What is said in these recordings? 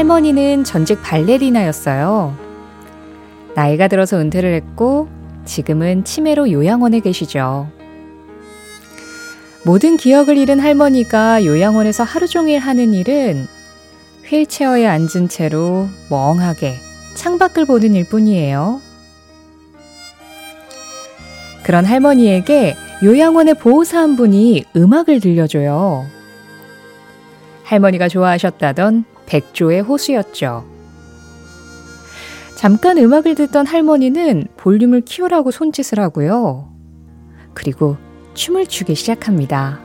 할머니는 전직 발레리나였어요. 나이가 들어서 은퇴를 했고 지금은 치매로 요양원에 계시죠. 모든 기억을 잃은 할머니가 요양원에서 하루 종일 하는 일은 휠체어에 앉은 채로 멍하게 창밖을 보는 일 뿐이에요. 그런 할머니에게 요양원의 보호사 한 분이 음악을 들려줘요. 할머니가 좋아하셨다던 백조의 호수였죠. 잠깐 음악을 듣던 할머니는 볼륨을 키우라고 손짓을 하고요. 그리고 춤을 추기 시작합니다.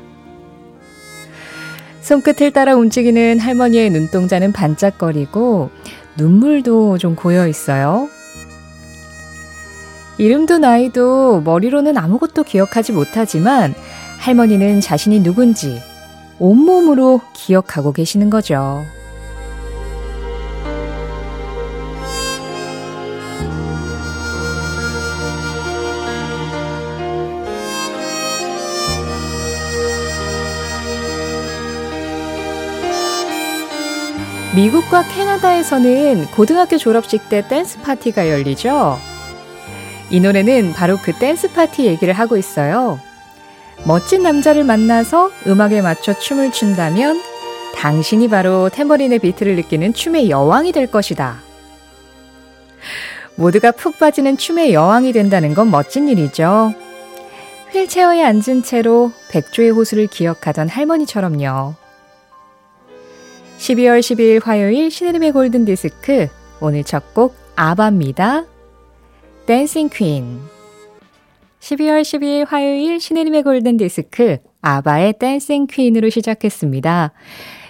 손끝을 따라 움직이는 할머니의 눈동자는 반짝거리고 눈물도 좀 고여 있어요. 이름도 나이도 머리로는 아무것도 기억하지 못하지만 할머니는 자신이 누군지 온몸으로 기억하고 계시는 거죠. 미국과 캐나다에서는 고등학교 졸업식 때 댄스 파티가 열리죠. 이 노래는 바로 그 댄스 파티 얘기를 하고 있어요. 멋진 남자를 만나서 음악에 맞춰 춤을 춘다면 당신이 바로 탬버린의 비트를 느끼는 춤의 여왕이 될 것이다. 모두가 푹 빠지는 춤의 여왕이 된다는 건 멋진 일이죠. 휠체어에 앉은 채로 백조의 호수를 기억하던 할머니처럼요. 12월 12일 화요일 신혜림의 골든 디스크 오늘 첫 곡 아바입니다. Dancing Queen 12월 12일 화요일 신혜림의 골든 디스크 아바의 Dancing Queen으로 시작했습니다.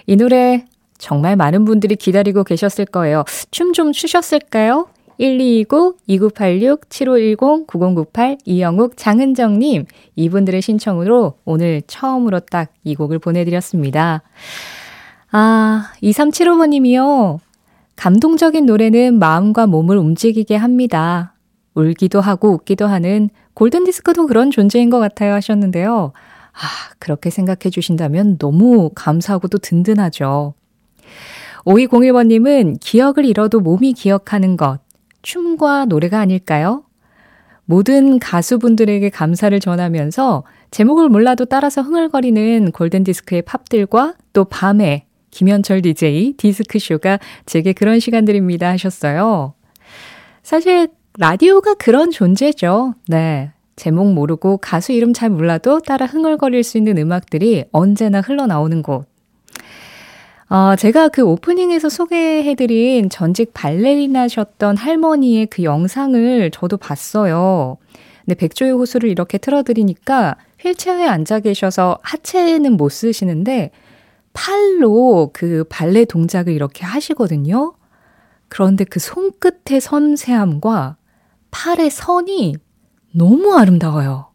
이 노래 정말 많은 분들이 기다리고 계셨을 거예요. 춤 좀 추셨을까요? 1229-2986-7510-9098 이영욱 장은정님 이분들의 신청으로 오늘 처음으로 딱 이 곡을 보내드렸습니다. 아, 2375번님이요. 감동적인 노래는 마음과 몸을 움직이게 합니다. 울기도 하고 웃기도 하는 골든디스크도 그런 존재인 것 같아요 하셨는데요. 아, 그렇게 생각해 주신다면 너무 감사하고 도 든든하죠. 5201번님은 기억을 잃어도 몸이 기억하는 것, 춤과 노래가 아닐까요? 모든 가수분들에게 감사를 전하면서 제목을 몰라도 따라서 흥얼거리는 골든디스크의 팝들과 또 밤에 김현철 DJ 디스크쇼가 제게 그런 시간들입니다 하셨어요. 사실 라디오가 그런 존재죠. 네. 제목 모르고 가수 이름 잘 몰라도 따라 흥얼거릴 수 있는 음악들이 언제나 흘러나오는 곳. 어, 제가 그 오프닝에서 소개해드린 전직 발레리나셨던 할머니의 그 영상을 저도 봤어요. 근데 백조의 호수를 이렇게 틀어드리니까 휠체어에 앉아 계셔서 하체는 못 쓰시는데 팔로 그 발레 동작을 이렇게 하시거든요. 그런데 그 손끝의 섬세함과 팔의 선이 너무 아름다워요.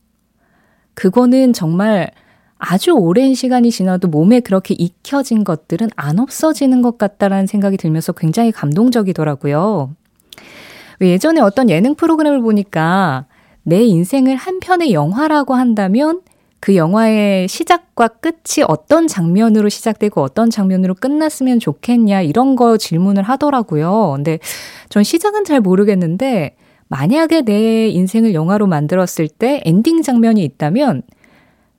그거는 정말 아주 오랜 시간이 지나도 몸에 그렇게 익혀진 것들은 안 없어지는 것 같다라는 생각이 들면서 굉장히 감동적이더라고요. 예전에 어떤 예능 프로그램을 보니까 내 인생을 한 편의 영화라고 한다면 그 영화의 시작과 끝이 어떤 장면으로 시작되고 어떤 장면으로 끝났으면 좋겠냐 이런 거 질문을 하더라고요. 근데 전 시작은 잘 모르겠는데 만약에 내 인생을 영화로 만들었을 때 엔딩 장면이 있다면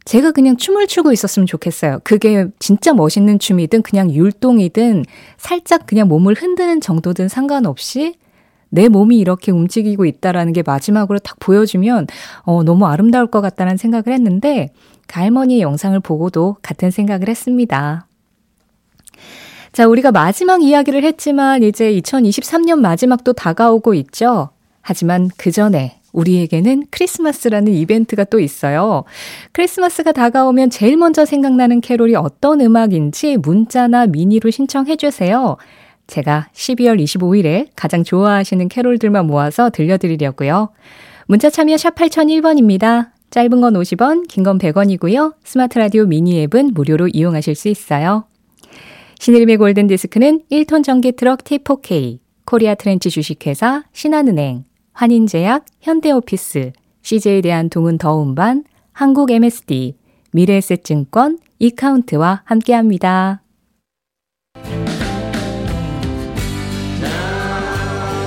제가 그냥 춤을 추고 있었으면 좋겠어요. 그게 진짜 멋있는 춤이든 그냥 율동이든 살짝 그냥 몸을 흔드는 정도든 상관없이 내 몸이 이렇게 움직이고 있다라는 게 마지막으로 딱 보여주면 어, 너무 아름다울 것 같다는 생각을 했는데 그 할머니의 영상을 보고도 같은 생각을 했습니다. 자, 우리가 마지막 이야기를 했지만 이제 2023년 마지막도 다가오고 있죠. 하지만 그 전에 우리에게는 크리스마스라는 이벤트가 또 있어요. 크리스마스가 다가오면 제일 먼저 생각나는 캐롤이 어떤 음악인지 문자나 미니로 신청해 주세요. 제가 12월 25일에 가장 좋아하시는 캐롤들만 모아서 들려드리려고요. 문자 참여 샵 8001번입니다. 짧은 건 50원, 긴 건 100원이고요. 스마트 라디오 미니 앱은 무료로 이용하실 수 있어요. 신혜림의 골든 디스크는 1톤 전기 트럭 T4K, 코리아 트렌치 주식회사, 신한은행, 환인제약, 현대오피스, CJ대한통운 더운반, 한국 MSD, 미래에셋증권, 이카운트와 함께합니다.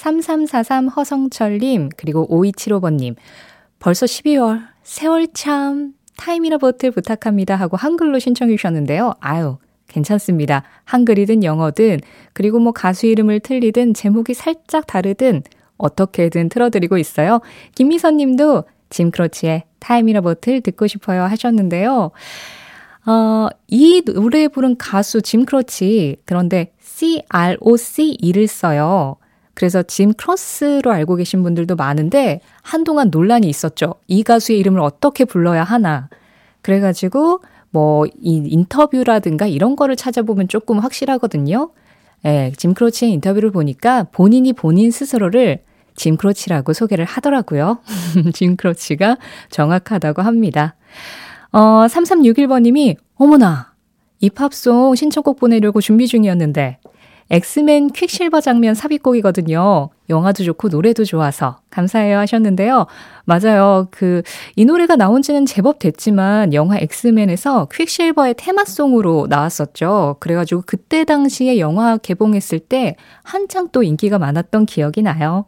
3343 허성철님, 그리고 5275번님. 벌써 12월, 세월 참, Time in a Bottle 부탁합니다 하고 한글로 신청해 주셨는데요. 아유, 괜찮습니다. 한글이든 영어든, 그리고 뭐 가수 이름을 틀리든, 제목이 살짝 다르든, 어떻게든 틀어드리고 있어요. 김미선 님도 짐 크로치의 Time in a Bottle 듣고 싶어요 하셨는데요. 어, 이 노래 부른 가수 짐 크로치, 그런데 C-R-O-C-E를 써요. 그래서 짐 크로스로 알고 계신 분들도 많은데 한동안 논란이 있었죠. 이 가수의 이름을 어떻게 불러야 하나. 그래가지고 뭐 이 인터뷰라든가 이런 거를 찾아보면 조금 확실하거든요. 예, 짐 크로치의 인터뷰를 보니까 본인이 본인 스스로를 짐 크로치라고 소개를 하더라고요. 짐 크로치가 정확하다고 합니다. 어, 3361번님이, 어머나, 이 팝송 신청곡 보내려고 준비 중이었는데, 엑스맨 퀵실버 장면 삽입곡이거든요. 영화도 좋고 노래도 좋아서 감사해요 하셨는데요. 맞아요. 그, 이 노래가 나온 지는 제법 됐지만 영화 엑스맨에서 퀵실버의 테마송으로 나왔었죠. 그래가지고 그때 당시에 영화 개봉했을 때 한창 또 인기가 많았던 기억이 나요.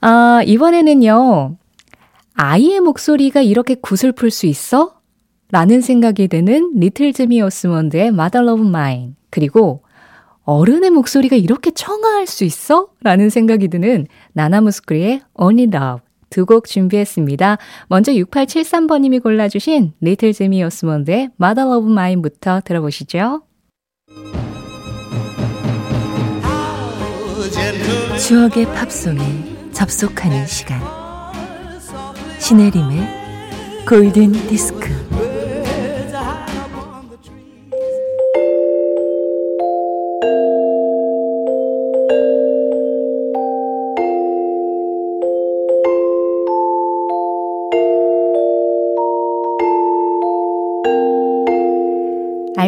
아, 이번에는요. 아이의 목소리가 이렇게 구슬풀 수 있어? 라는 생각이 드는 리틀 지미 오스먼드의 Mother of Mine 그리고 어른의 목소리가 이렇게 청아할 수 있어? 라는 생각이 드는 나나무스크리의 Only Love 두 곡 준비했습니다. 먼저 6873번님이 골라주신 리틀 제미 오스몬드의 Mother of Mine부터 들어보시죠. 추억의 팝송에 접속하는 시간 신혜림의 골든 디스크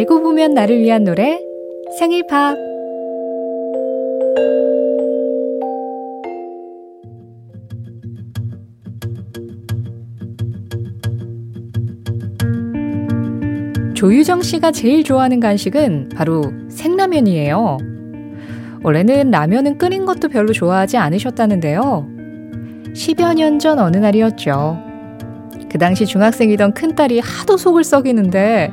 알고 보면 나를 위한 노래 생일 팝 조유정 씨가 제일 좋아하는 간식은 바로 생라면이에요. 원래는 라면은 끓인 것도 별로 좋아하지 않으셨다는데요. 10여 년 전 어느 날이었죠. 그 당시 중학생이던 큰딸이 하도 속을 썩이는데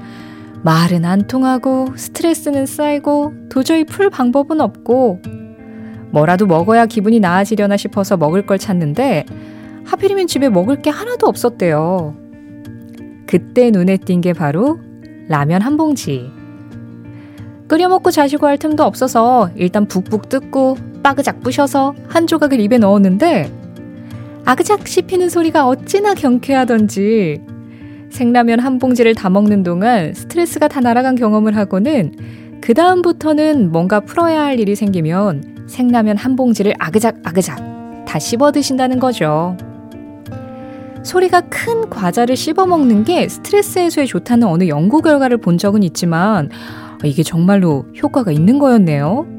말은 안 통하고 스트레스는 쌓이고 도저히 풀 방법은 없고 뭐라도 먹어야 기분이 나아지려나 싶어서 먹을 걸 찾는데 하필이면 집에 먹을 게 하나도 없었대요. 그때 눈에 띈 게 바로 라면 한 봉지. 끓여 먹고 자시고 할 틈도 없어서 일단 북북 뜯고 빠그작 부셔서 한 조각을 입에 넣었는데 아그작 씹히는 소리가 어찌나 경쾌하던지 생라면 한 봉지를 다 먹는 동안 스트레스가 다 날아간 경험을 하고는 그 다음부터는 뭔가 풀어야 할 일이 생기면 생라면 한 봉지를 아그작 아그작 다 씹어 드신다는 거죠. 소리가 큰 과자를 씹어 먹는 게 스트레스 해소에 좋다는 어느 연구 결과를 본 적은 있지만 이게 정말로 효과가 있는 거였네요.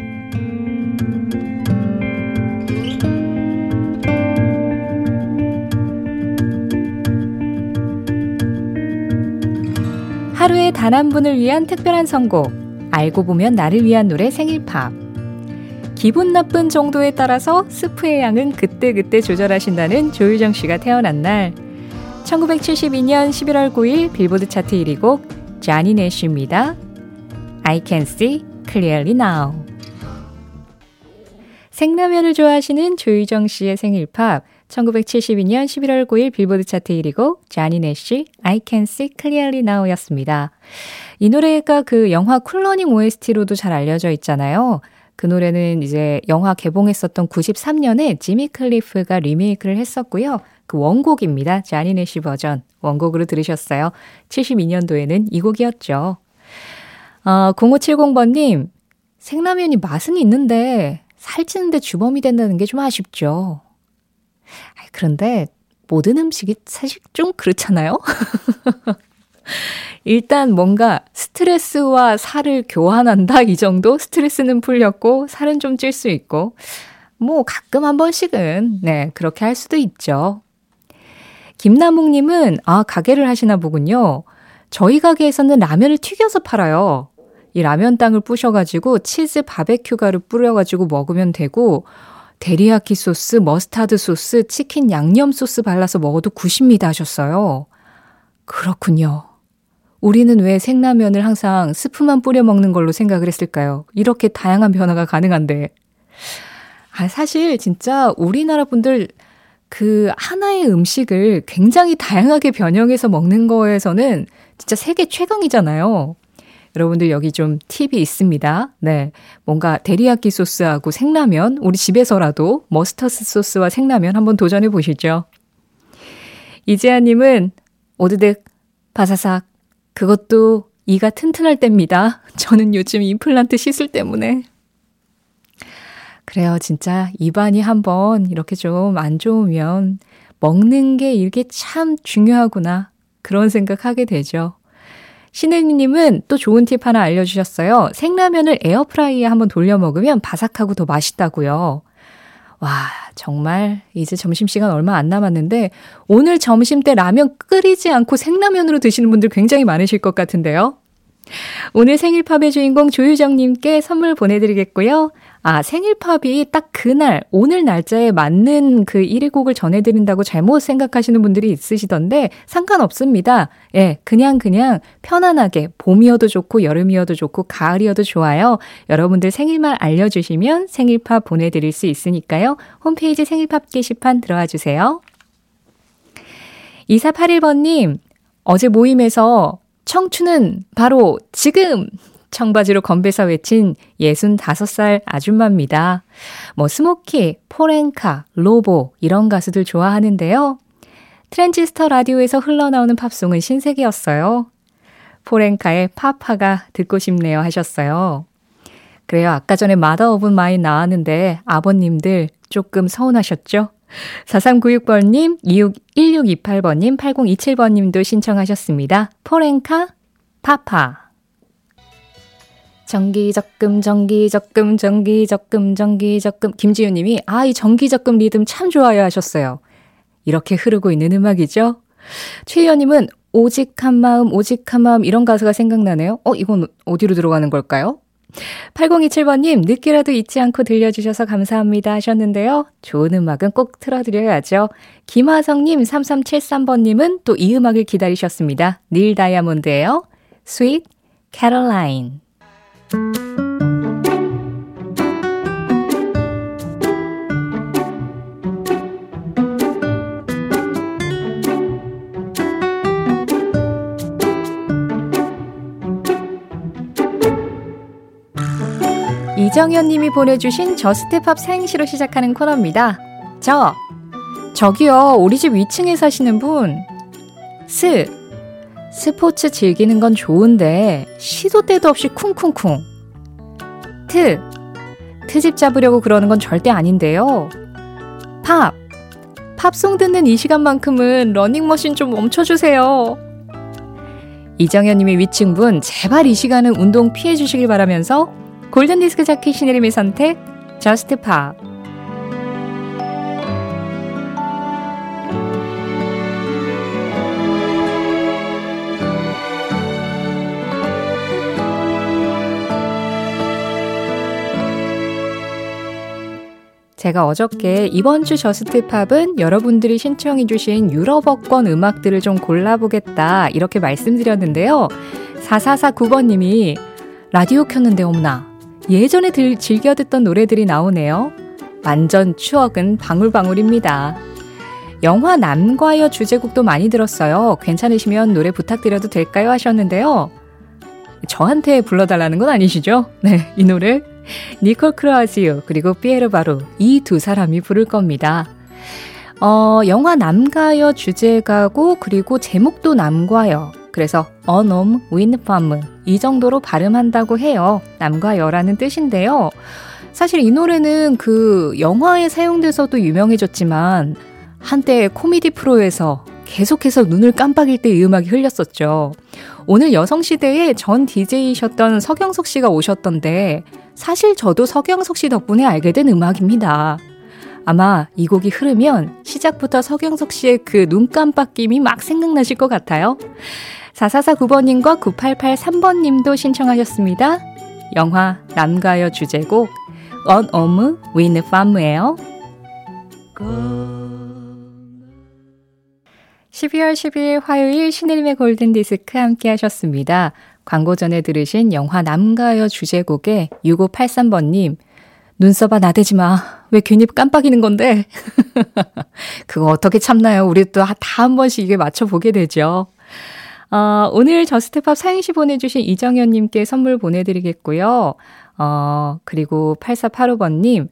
하루에 단 한 분을 위한 특별한 선곡. 알고 보면 나를 위한 노래 생일팝. 기분 나쁜 정도에 따라서 스프의 양은 그때그때 조절하신다는 조유정 씨가 태어난 날. 1972년 11월 9일 빌보드 차트 1위 곡 자니 내쉬입니다. I can see clearly now. 생라면을 좋아하시는 조유정 씨의 생일팝 1972년 11월 9일 빌보드 차트 1위고 자니 내쉬 I Can See Clearly Now였습니다. 이 노래가 그 영화 쿨러닝 OST로도 잘 알려져 있잖아요. 그 노래는 이제 영화 개봉했었던 93년에 지미 클리프가 리메이크를 했었고요. 그 원곡입니다. 자니 내쉬 버전 원곡으로 들으셨어요. 72년도에는 이 곡이었죠. 어, 0570번님, 생라면이 맛은 있는데 살찌는데 주범이 된다는 게 좀 아쉽죠. 그런데 모든 음식이 사실 좀 그렇잖아요? 일단 뭔가 스트레스와 살을 교환한다 이 정도 스트레스는 풀렸고 살은 좀 찔 수 있고 뭐 가끔 한 번씩은 네 그렇게 할 수도 있죠. 김나묵님은 아 가게를 하시나 보군요. 저희 가게에서는 라면을 튀겨서 팔아요. 이 라면 땅을 부셔가지고 치즈 바베큐 가루 뿌려가지고 먹으면 되고 데리야키 소스, 머스타드 소스, 치킨 양념 소스 발라서 먹어도 good입니다 하셨어요. 그렇군요. 우리는 왜 생라면을 항상 스프만 뿌려 먹는 걸로 생각을 했을까요? 이렇게 다양한 변화가 가능한데. 아, 사실 진짜 우리나라 분들 그 하나의 음식을 굉장히 다양하게 변형해서 먹는 거에서는 진짜 세계 최강이잖아요. 여러분들 여기 좀 팁이 있습니다. 네. 뭔가 데리야끼 소스하고 생라면, 우리 집에서라도 머스터스 소스와 생라면 한번 도전해 보시죠. 이재아님은 오드득, 바사삭, 그것도 이가 튼튼할 때입니다. 저는 요즘 임플란트 시술 때문에. 그래요. 진짜 입안이 한번 이렇게 좀 안 좋으면 먹는 게 이게 참 중요하구나. 그런 생각하게 되죠. 신혜님은 또 좋은 팁 하나 알려주셨어요. 생라면을 에어프라이에 한번 돌려 먹으면 바삭하고 더 맛있다고요. 와, 정말 이제 점심시간 얼마 안 남았는데 오늘 점심 때 라면 끓이지 않고 생라면으로 드시는 분들 굉장히 많으실 것 같은데요. 오늘 생일팝의 주인공 조유정님께 선물 보내드리겠고요. 아, 생일팝이 딱 그날, 오늘 날짜에 맞는 그 1위 곡을 전해드린다고 잘못 생각하시는 분들이 있으시던데 상관없습니다. 예, 그냥 그냥 편안하게 봄이어도 좋고 여름이어도 좋고 가을이어도 좋아요. 여러분들 생일만 알려주시면 생일팝 보내드릴 수 있으니까요. 홈페이지 생일팝 게시판 들어와 주세요. 2481번님, 어제 모임에서 청춘은 바로 지금! 청바지로 건배사 외친 65살 아줌마입니다. 뭐 스모키, 폴 앵카, 로보 이런 가수들 좋아하는데요. 트랜지스터 라디오에서 흘러나오는 팝송은 신세계였어요. 폴 앵카의 Papa가 듣고 싶네요 하셨어요. 그래요. 아까 전에 Mother of Mine 나왔는데 아버님들 조금 서운하셨죠? 4396번님, 1628번님, 8027번님도 신청하셨습니다. 폴 앵카, Papa. 정기적금, 정기적금, 정기적금, 정기적금. 김지윤 님이, 아, 이 정기적금 리듬 참 좋아요 하셨어요. 이렇게 흐르고 있는 음악이죠? 최희연 님은 오직 한 마음, 오직 한 마음 이런 가사가 생각나네요. 어, 이건 어디로 들어가는 걸까요? 8027번님, 늦게라도 잊지 않고 들려주셔서 감사합니다 하셨는데요. 좋은 음악은 꼭 틀어드려야죠. 김하성님, 3373번님은 또 이 음악을 기다리셨습니다. 닐 다이아몬드예요. Sweet Caroline. 이정현 님이 보내주신 Just팝 사행시로 시작하는 코너입니다. 저, 저기요, 우리 집 위층에 사시는 분. 스, 스포츠 즐기는 건 좋은데 시도 때도 없이 쿵쿵쿵. 트. 트집 잡으려고 그러는 건 절대 아닌데요. 팝. 팝송 듣는 이 시간만큼은 러닝머신 좀 멈춰주세요. 이정현님의 위층분, 제발 이 시간은 운동 피해 주시길 바라면서 골든디스크 자켓 신혜림의 선택, Just 팝. 제가 어저께 이번 주 Just팝은 여러분들이 신청해주신 유럽어권 음악들을 좀 골라보겠다 이렇게 말씀드렸는데요. 4449번님이 라디오 켰는데 어머나 예전에 들, 즐겨 듣던 노래들이 나오네요. 완전 추억은 방울방울입니다. 영화 남과여 주제곡도 많이 들었어요. 괜찮으시면 노래 부탁드려도 될까요? 하셨는데요. 저한테 불러달라는 건 아니시죠? 네, 이 노래 니콜 크로아지오 그리고 피에르 바로 이 두 사람이 부를 겁니다. 어, 영화 남가여 주제가고 그리고 제목도 남과여. 그래서 어놈 윈팜이 정도로 발음한다고 해요. 남과여라는 뜻인데요. 사실 이 노래는 그 영화에 사용돼서도 유명해졌지만 한때 코미디 프로에서 계속해서 눈을 깜빡일 때 이 음악이 흘렸었죠. 오늘 여성시대에 전 DJ이셨던 서경석 씨가 오셨던데 사실 저도 서경석 씨 덕분에 알게 된 음악입니다. 아마 이 곡이 흐르면 시작부터 서경석 씨의 그 눈 깜빡임이 막 생각나실 것 같아요. 4449번님과 9883번님도 신청하셨습니다. 영화 남가요 주제곡 On Homme with Femme예요. 12월 12일 화요일 신혜림의 골든디스크 함께 하셨습니다. 광고 전에 들으신 영화 남가요 주제곡에 6583번님, 눈썹아 나대지 마. 왜 괜히 깜빡이는 건데? 그거 어떻게 참나요? 우리 또 다 한 번씩 이게 맞춰보게 되죠. 어, 오늘 Just팝 사행시 보내주신 이정현님께 선물 보내드리겠고요. 어, 그리고 8485번님,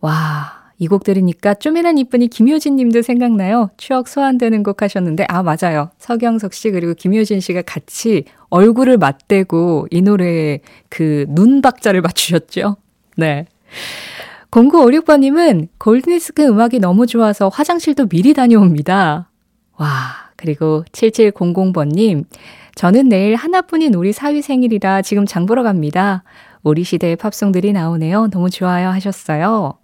와, 이 곡 들으니까 쪼매난 이쁜이 김효진 님도 생각나요. 추억 소환되는 곡 하셨는데, 아, 맞아요. 서경석 씨 그리고 김효진 씨가 같이 얼굴을 맞대고 이 노래에 그 눈 박자를 맞추셨죠. 네. 0956번님은 골든디스크 음악이 너무 좋아서 화장실도 미리 다녀옵니다. 와, 그리고 7700번님, 저는 내일 하나뿐인 우리 사위 생일이라 지금 장 보러 갑니다. 우리 시대의 팝송들이 나오네요. 너무 좋아요 하셨어요.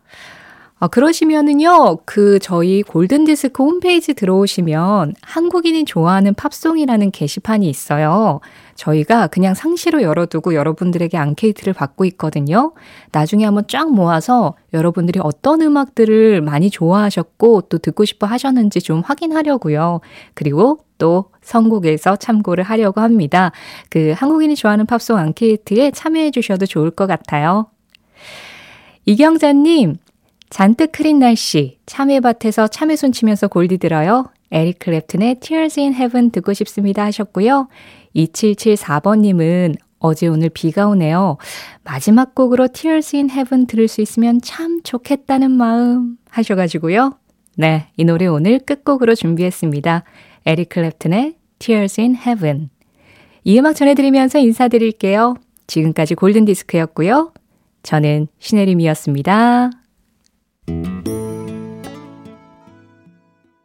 아, 그러시면은요, 그, 저희 골든디스크 홈페이지 들어오시면 한국인이 좋아하는 팝송이라는 게시판이 있어요. 저희가 그냥 상시로 열어두고 여러분들에게 앙케이트를 받고 있거든요. 나중에 한번 쫙 모아서 여러분들이 어떤 음악들을 많이 좋아하셨고 또 듣고 싶어 하셨는지 좀 확인하려고요. 그리고 또 선곡에서 참고를 하려고 합니다. 그 한국인이 좋아하는 팝송 앙케이트에 참여해 주셔도 좋을 것 같아요. 이경자님, 잔뜩 흐린 날씨, 참외밭에서 참외 손 치면서 골디 들어요. 에릭 클랩튼의 Tears in Heaven 듣고 싶습니다 하셨고요. 2774번님은 어제 오늘 비가 오네요. 마지막 곡으로 Tears in Heaven 들을 수 있으면 참 좋겠다는 마음 하셔가지고요. 네, 이 노래 오늘 끝곡으로 준비했습니다. 에릭 클랩튼의 Tears in Heaven. 이 음악 전해드리면서 인사드릴게요. 지금까지 골든디스크였고요. 저는 신혜림이었습니다. Thank you.